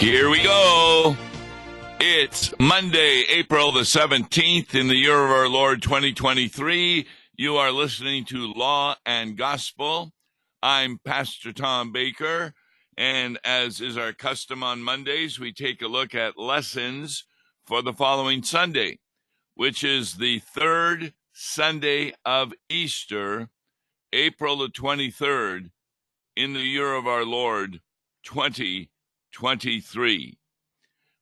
Here we go. It's Monday, April the 17th in the year of our Lord 2023. You are listening to Law and Gospel. I'm Pastor Tom Baker, and as is our custom on Mondays, we take a look at lessons for the following Sunday, which is the third Sunday of Easter, April the 23rd, in the year of our Lord 2023.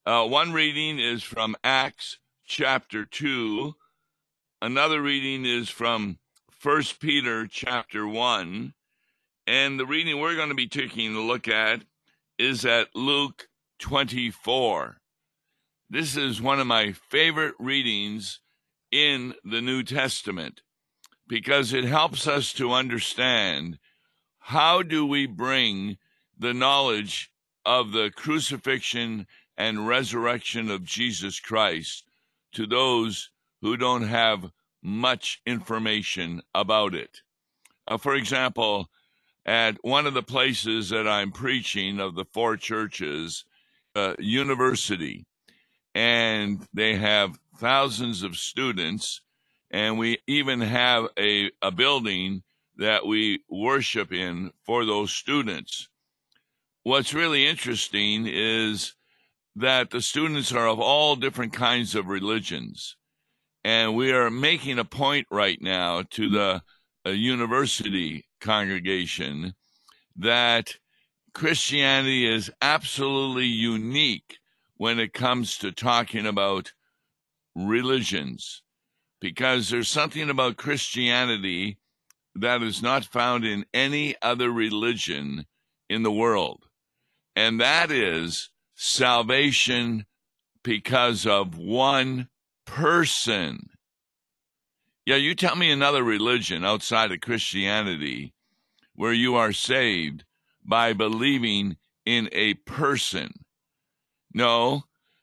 Uh, one reading is from Acts chapter 2. Another reading is from First Peter chapter 1. And the reading we're going to be taking a look at is at Luke 24. This is one of my favorite readings in the New Testament because it helps us to understand how do we bring the knowledge of the crucifixion and resurrection of Jesus Christ to those who don't have much information about it. Uh, for example, at one of the places that I'm preaching of the four churches, uh, university, and they have thousands of students, and we even have a, a building that we worship in for those students. What's really interesting is that the students are of all different kinds of religions. And we are making a point right now to the uh, university congregation that Christianity is absolutely unique when it comes to talking about religions, because there's something about Christianity that is not found in any other religion in the world. And that is salvation because of one person. Yeah, you tell me another religion outside of Christianity where you are saved by believing in a person. No,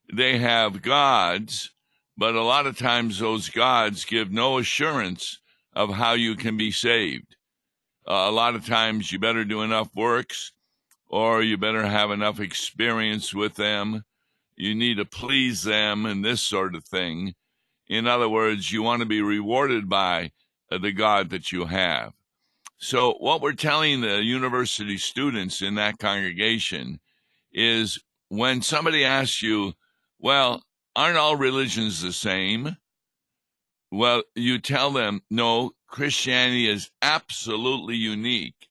they have gods, but a lot of times those gods give no assurance of how you can be saved. Uh, a lot of times you better do enough works or you better have enough experience with them. You need to please them and this sort of thing. In other words, you want to be rewarded by uh, the God that you have. So, what we're telling the university students in that congregation is when somebody asks you, Well, aren't all religions the same? Well, you tell them, No, Christianity is absolutely unique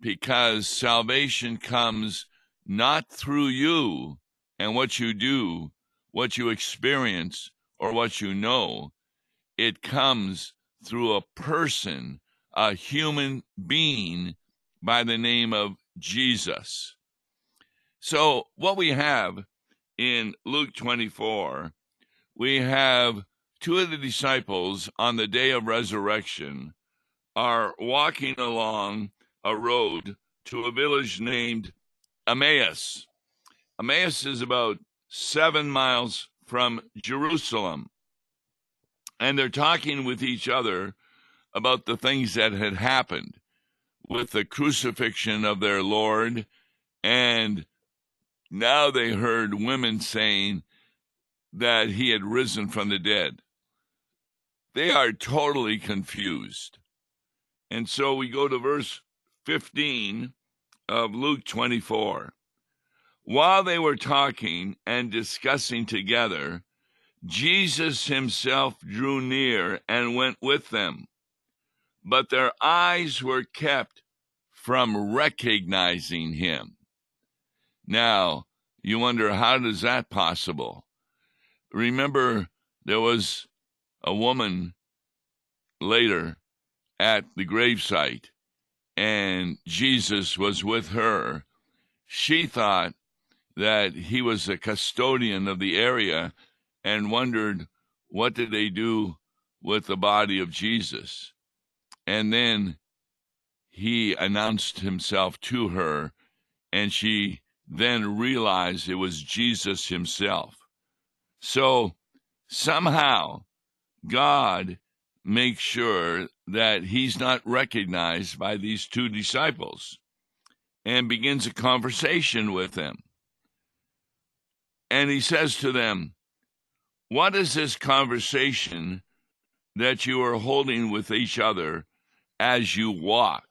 because salvation comes not through you and what you do, what you experience, or what you know. It comes through a person, a human being by the name of Jesus. So, what we have in Luke 24, we have two of the disciples on the day of resurrection are walking along a road to a village named Emmaus. Emmaus is about seven miles from Jerusalem. And they're talking with each other about the things that had happened with the crucifixion of their Lord. And now they heard women saying that he had risen from the dead. They are totally confused. And so we go to verse 15 of Luke 24. While they were talking and discussing together, Jesus himself drew near and went with them. But their eyes were kept from recognizing him. Now, you wonder, how does that possible? Remember, there was a woman later at the gravesite and Jesus was with her, she thought that he was a custodian of the area and wondered what did they do with the body of Jesus. And then he announced himself to her, and she then realized it was Jesus himself. So somehow God makes sure that he's not recognized by these two disciples and begins a conversation with them. And he says to them, What is this conversation that you are holding with each other as you walk?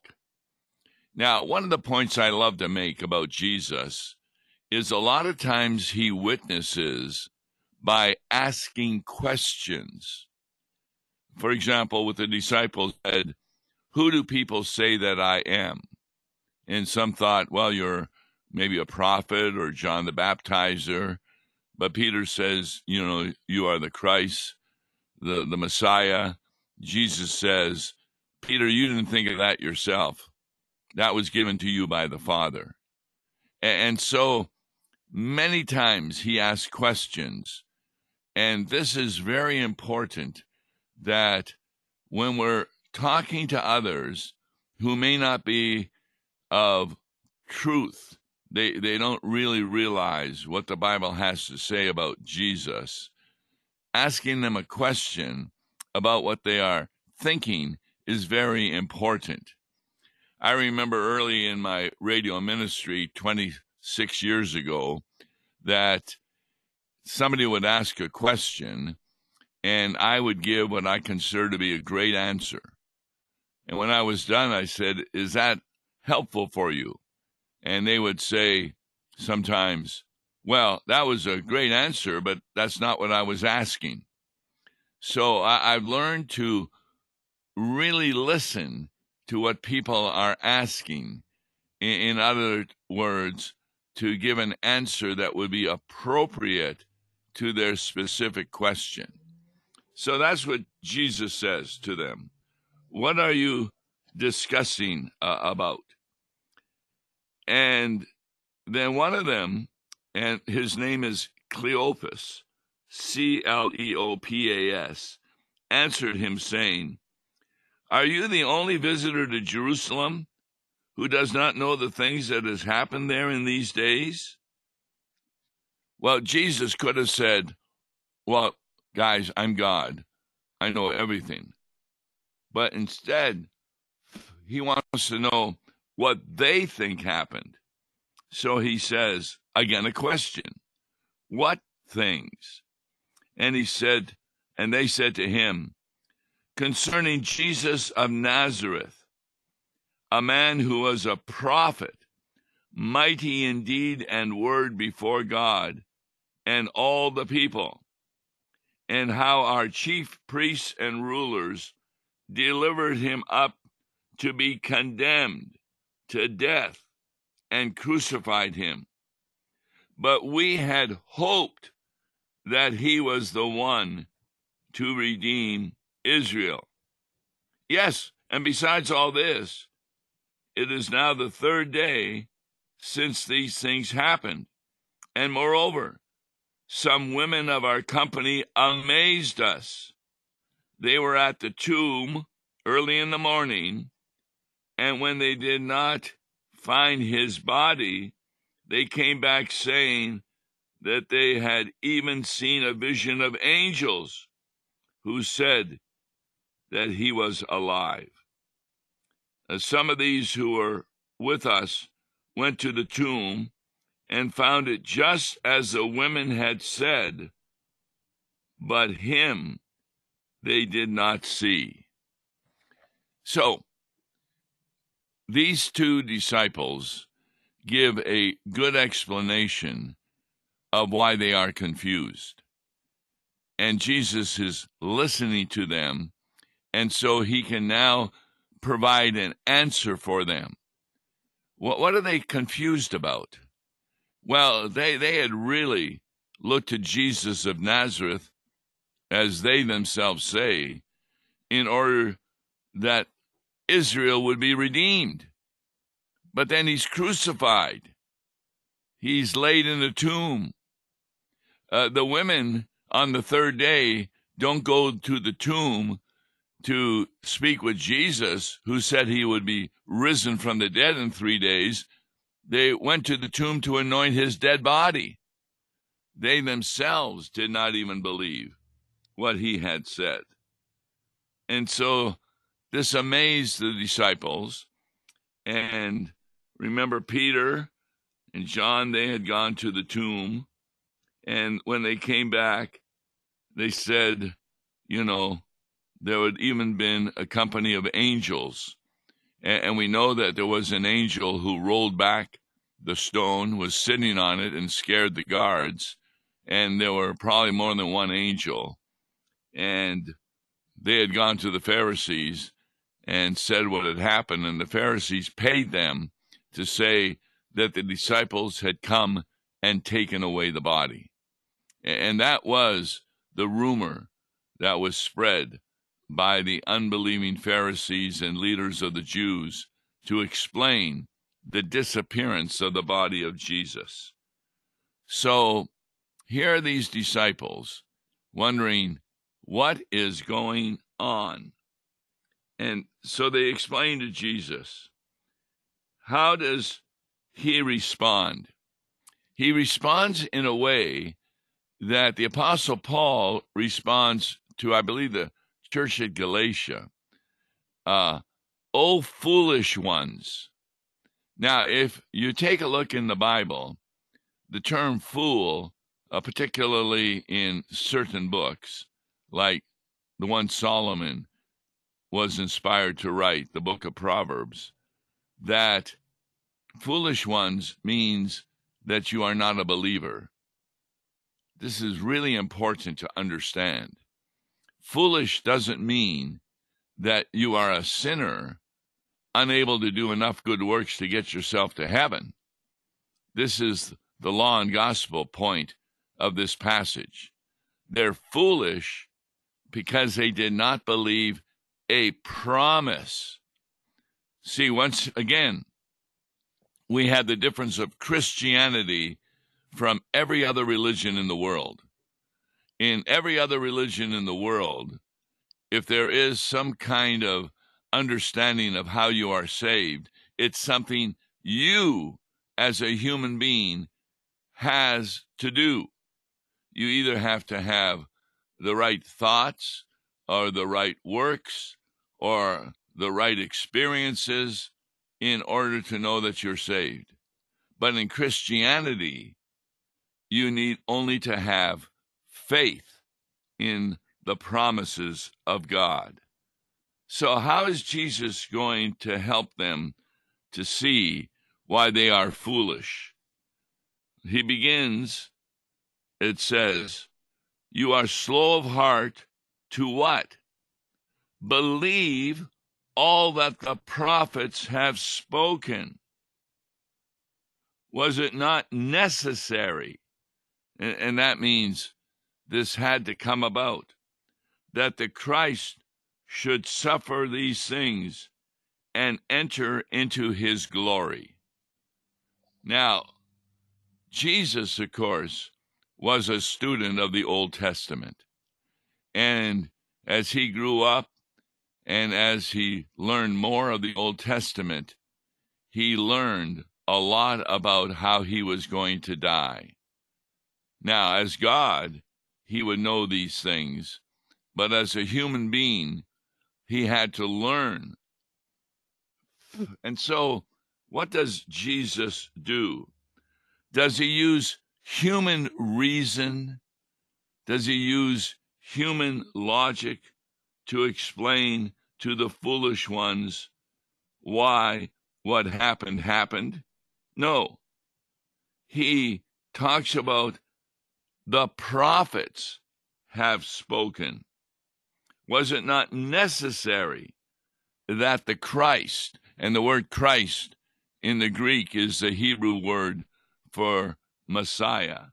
Now, one of the points I love to make about Jesus is a lot of times he witnesses by asking questions. For example, with the disciples said, Who do people say that I am? And some thought, Well, you're maybe a prophet or John the Baptizer. But Peter says, You know, you are the Christ, the, the Messiah. Jesus says, Peter, you didn't think of that yourself. That was given to you by the Father. And so many times he asks questions. And this is very important that when we're talking to others who may not be of truth, they, they don't really realize what the Bible has to say about Jesus. Asking them a question about what they are thinking is very important. I remember early in my radio ministry 26 years ago that somebody would ask a question and I would give what I consider to be a great answer. And when I was done, I said, Is that helpful for you? And they would say sometimes, Well, that was a great answer, but that's not what I was asking. So I, have learned to really listen to what people are asking. In, in other words, to give an answer that would be appropriate to their specific question. So that's what Jesus says to them. What are you discussing uh, about? And then one of them, and his name is Cleopas, C L E O P A S, answered him, saying, Are you the only visitor to Jerusalem who does not know the things that has happened there in these days? Well, Jesus could have said, Well, guys, I'm God. I know everything. But instead, he wants to know what they think happened. So he says, again, a question What things? And he said, and they said to him, concerning Jesus of Nazareth, a man who was a prophet, mighty in deed and word before God and all the people and how our chief priests and rulers delivered him up to be condemned to death and crucified him. But we had hoped that he was the one to redeem Israel. Yes, and besides all this, it is now the third day since these things happened. And moreover, some women of our company amazed us. They were at the tomb early in the morning, and when they did not find his body, they came back saying that they had even seen a vision of angels who said that he was alive. As some of these who were with us went to the tomb and found it just as the women had said, but him they did not see. So, these two disciples give a good explanation of why they are confused. And Jesus is listening to them, and so he can now provide an answer for them. What, what are they confused about? Well, they, they had really looked to Jesus of Nazareth, as they themselves say, in order that Israel would be redeemed. But then he's crucified. He's laid in a tomb. Uh, the women on the third day don't go to the tomb to speak with Jesus, who said he would be risen from the dead in three days they went to the tomb to anoint his dead body. They themselves did not even believe what he had said. And so this amazed the disciples. And remember, Peter and John, they had gone to the tomb. And when they came back, they said, you know, there had even been a company of angels. And, we know that there was an angel who rolled back the stone, was sitting on it, and scared the guards. And there were probably more than one angel. And they had gone to the Pharisees and said what had happened. And the Pharisees paid them to say that the disciples had come and taken away the body. And that was the rumor that was spread by the unbelieving Pharisees and leaders of the Jews to explain the disappearance of the body of Jesus. So here are these disciples wondering what is going on. And so they explain to Jesus. How does he respond? He responds in a way that the Apostle Paul responds to, I believe, the church at Galatia. Uh, oh, foolish ones. Now, if you take a look in the Bible, the term fool, uh, particularly in certain books, like the one Solomon was inspired to write, the book of Proverbs, that foolish ones means that you are not a believer. This is really important to understand. Foolish doesn't mean that you are a sinner unable to do enough good works to get yourself to heaven. This is the law and gospel point of this passage. They're foolish because they did not believe a promise. See, once again, we have the difference of Christianity from every other religion in the world. In every other religion in the world, if there is some kind of understanding of how you are saved, it's something you, as a human being, has to do. You either have to have the right thoughts or the right works or the right experiences in order to know that you're saved. But in Christianity, you need only to have faith in the promises of God. So, how is Jesus going to help them to see why they are foolish? He begins, it says, You are slow of heart to what? Believe all that the prophets have spoken. Was it not necessary? And, that means this had to come about that the Christ should suffer these things and enter into his glory. Now, Jesus, of course, was a student of the Old Testament. And as he grew up and as he learned more of the Old Testament, he learned a lot about how he was going to die. Now, as God, he would know these things, but as a human being, he had to learn. And so, what does Jesus do? Does he use human reason? Does he use human logic to explain to the foolish ones why what happened happened. No. He talks about the prophets have spoken. Was it not necessary that the Christ, and the word Christ in the Greek is the Hebrew word for Messiah,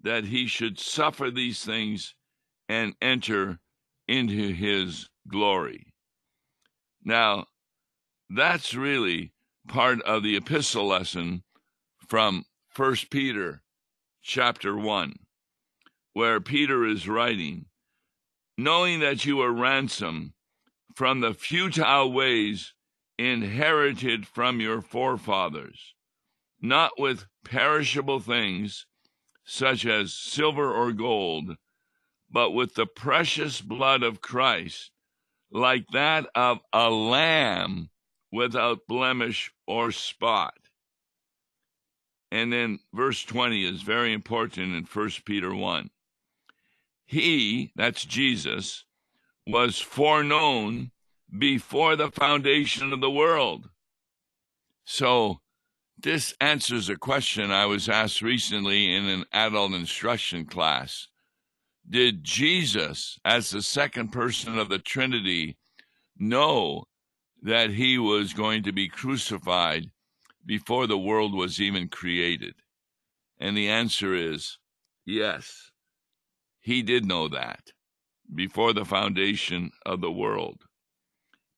that he should suffer these things and enter into his glory. Now, that's really part of the epistle lesson from First Peter chapter 1, where Peter is writing, knowing that you are ransomed from the futile ways inherited from your forefathers, not with perishable things such as silver or gold, but with the precious blood of Christ like that of a lamb without blemish or spot. And then verse 20 is very important in 1 Peter 1. He, that's Jesus, was foreknown before the foundation of the world. So, this answers a question I was asked recently in an adult instruction class. Did Jesus, as the second person of the Trinity, know that he was going to be crucified before the world was even created? And the answer is yes. He did know that before the foundation of the world.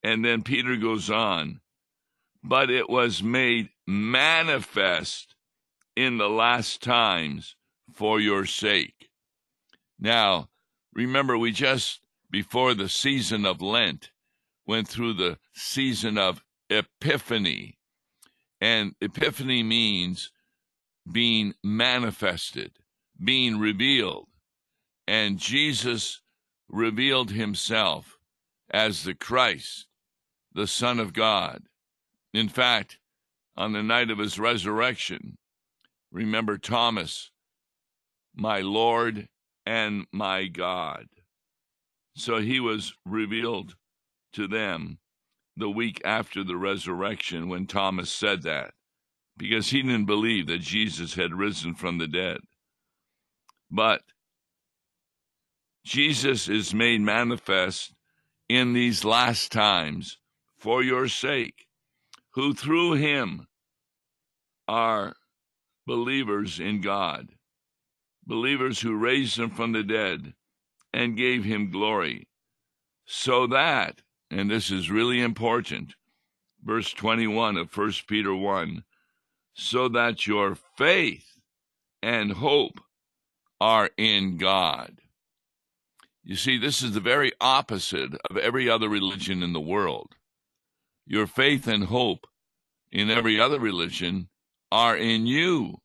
And then Peter goes on, but it was made manifest in the last times for your sake. Now, remember, we just, before the season of Lent, went through the season of Epiphany. And Epiphany means being manifested, being revealed. And Jesus revealed himself as the Christ, the Son of God. In fact, on the night of his resurrection, remember Thomas, my Lord and my God. So he was revealed to them the week after the resurrection when Thomas said that, because he didn't believe that Jesus had risen from the dead. But Jesus is made manifest in these last times for your sake, who through him are believers in God, believers who raised him from the dead and gave him glory, so that, and this is really important, verse 21 of 1 Peter 1, so that your faith and hope are in God. You see, this is the very opposite of every other religion in the world. Your faith and hope in every other religion are in you.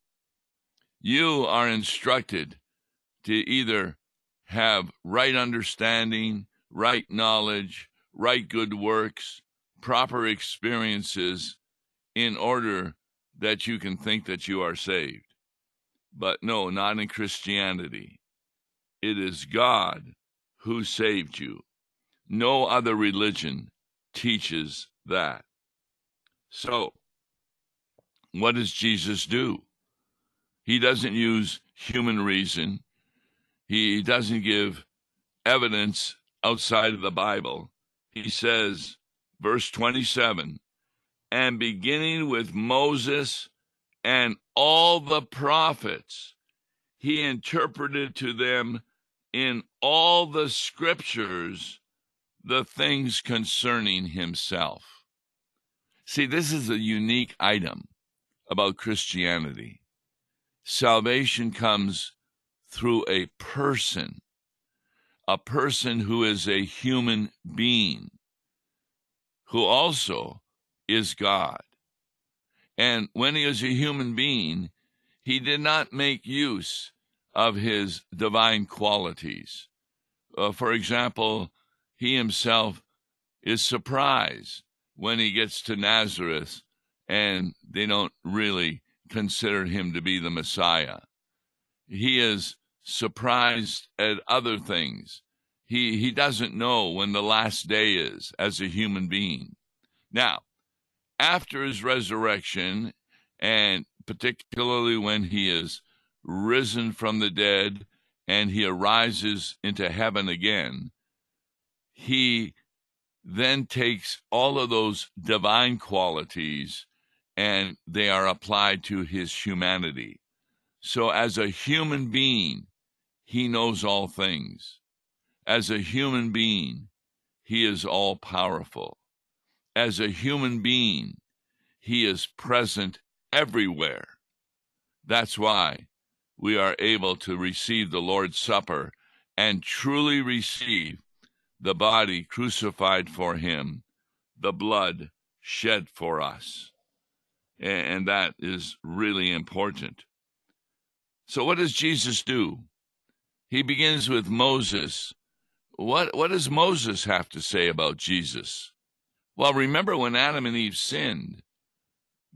You are instructed to either have right understanding, right knowledge, right good works, proper experiences in order that you can think that you are saved. But no, not in Christianity. It is God who saved you. No other religion teaches that. So, what does Jesus do? He doesn't use human reason. He doesn't give evidence outside of the Bible. He says, verse 27, and beginning with Moses and all the prophets, he interpreted to them in all the scriptures the things concerning himself. See, this is a unique item about Christianity. Salvation comes through a person, a person who is a human being, who also is God. And when he is a human being, he did not make use of his divine qualities. Uh, for example, he himself is surprised when he gets to Nazareth and they don't really consider him to be the Messiah. He is surprised at other things. He, he doesn't know when the last day is as a human being. Now, after his resurrection, and particularly when he is risen from the dead and he arises into heaven again, he then takes all of those divine qualities and they are applied to his humanity. So, as a human being, he knows all things. As a human being, he is all powerful. As a human being, he is present everywhere. That's why we are able to receive the Lord's Supper and truly receive the body crucified for him, the blood shed for us. And that is really important. So, what does Jesus do? He begins with Moses. What, what does Moses have to say about Jesus? Well, remember when Adam and Eve sinned,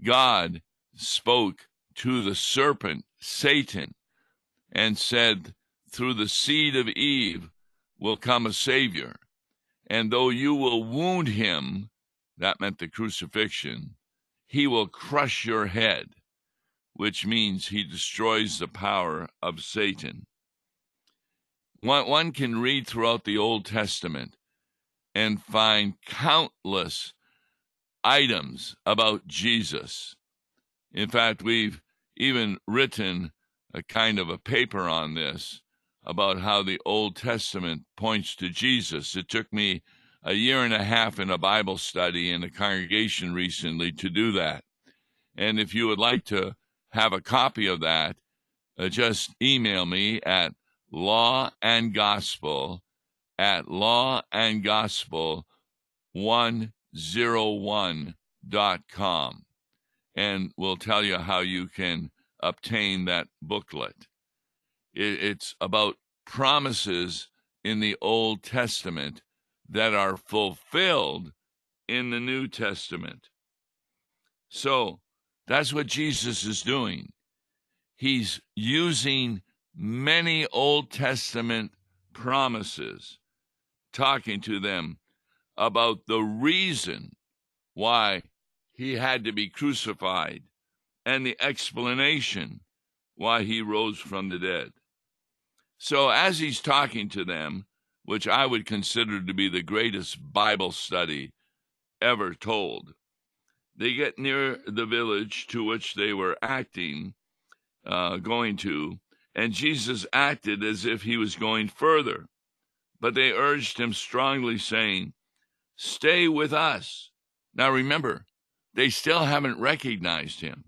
God spoke to the serpent, Satan, and said, Through the seed of Eve will come a Savior. And though you will wound him, that meant the crucifixion, he will crush your head, which means he destroys the power of Satan. One, can read throughout the Old Testament and find countless items about Jesus. In fact, we've even written a kind of a paper on this about how the Old Testament points to Jesus. It took me a year and a half in a Bible study in a congregation recently to do that. And if you would like to have a copy of that, uh, just email me at law and gospel at lawandgospel101.com and we'll tell you how you can obtain that booklet. It's about promises in the Old Testament that are fulfilled in the New Testament. So that's what Jesus is doing. He's using many Old Testament promises, talking to them about the reason why he had to be crucified and the explanation why he rose from the dead. So, as he's talking to them, which I would consider to be the greatest Bible study ever told, they get near the village to which they were acting, uh, going to, and Jesus acted as if he was going further. But they urged him strongly, saying, Stay with us. Now remember, they still haven't recognized him.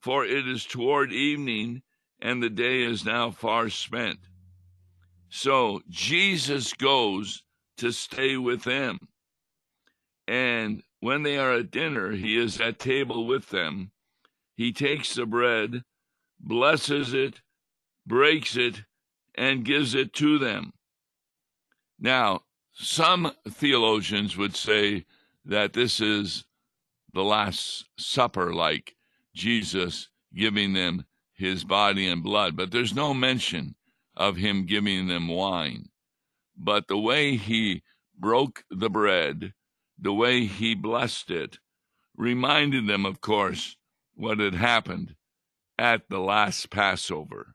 For it is toward evening, and the day is now far spent. So Jesus goes to stay with them. And when they are at dinner, he is at table with them. He takes the bread, blesses it, breaks it, and gives it to them. Now, some theologians would say that this is the Last Supper, like Jesus giving them his body and blood, but there's no mention of him giving them wine. But the way he broke the bread, the way he blessed it, reminded them, of course, what had happened at the last Passover.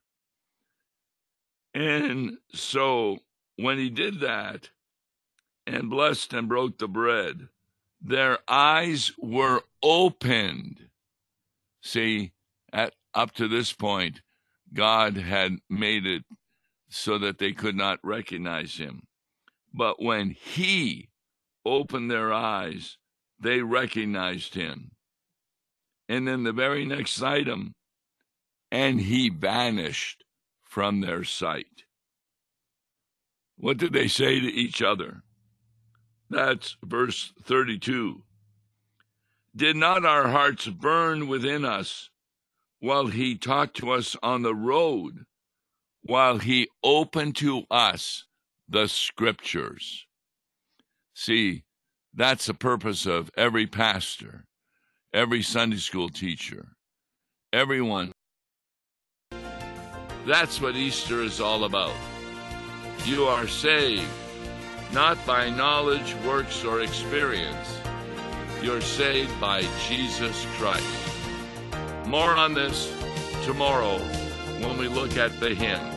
And so when he did that and blessed and broke the bread, their eyes were opened. See, at up to this point, God had made it so that they could not recognize him. But when he opened their eyes, they recognized him. And then the very next item, and he vanished from their sight. What did they say to each other? That's verse 32. Did not our hearts burn within us while he talked to us on the road, while he opened to us the scriptures? See, that's the purpose of every pastor, every Sunday school teacher, everyone. That's what Easter is all about. You are saved not by knowledge, works, or experience. You're saved by Jesus Christ. More on this tomorrow when we look at the hymn.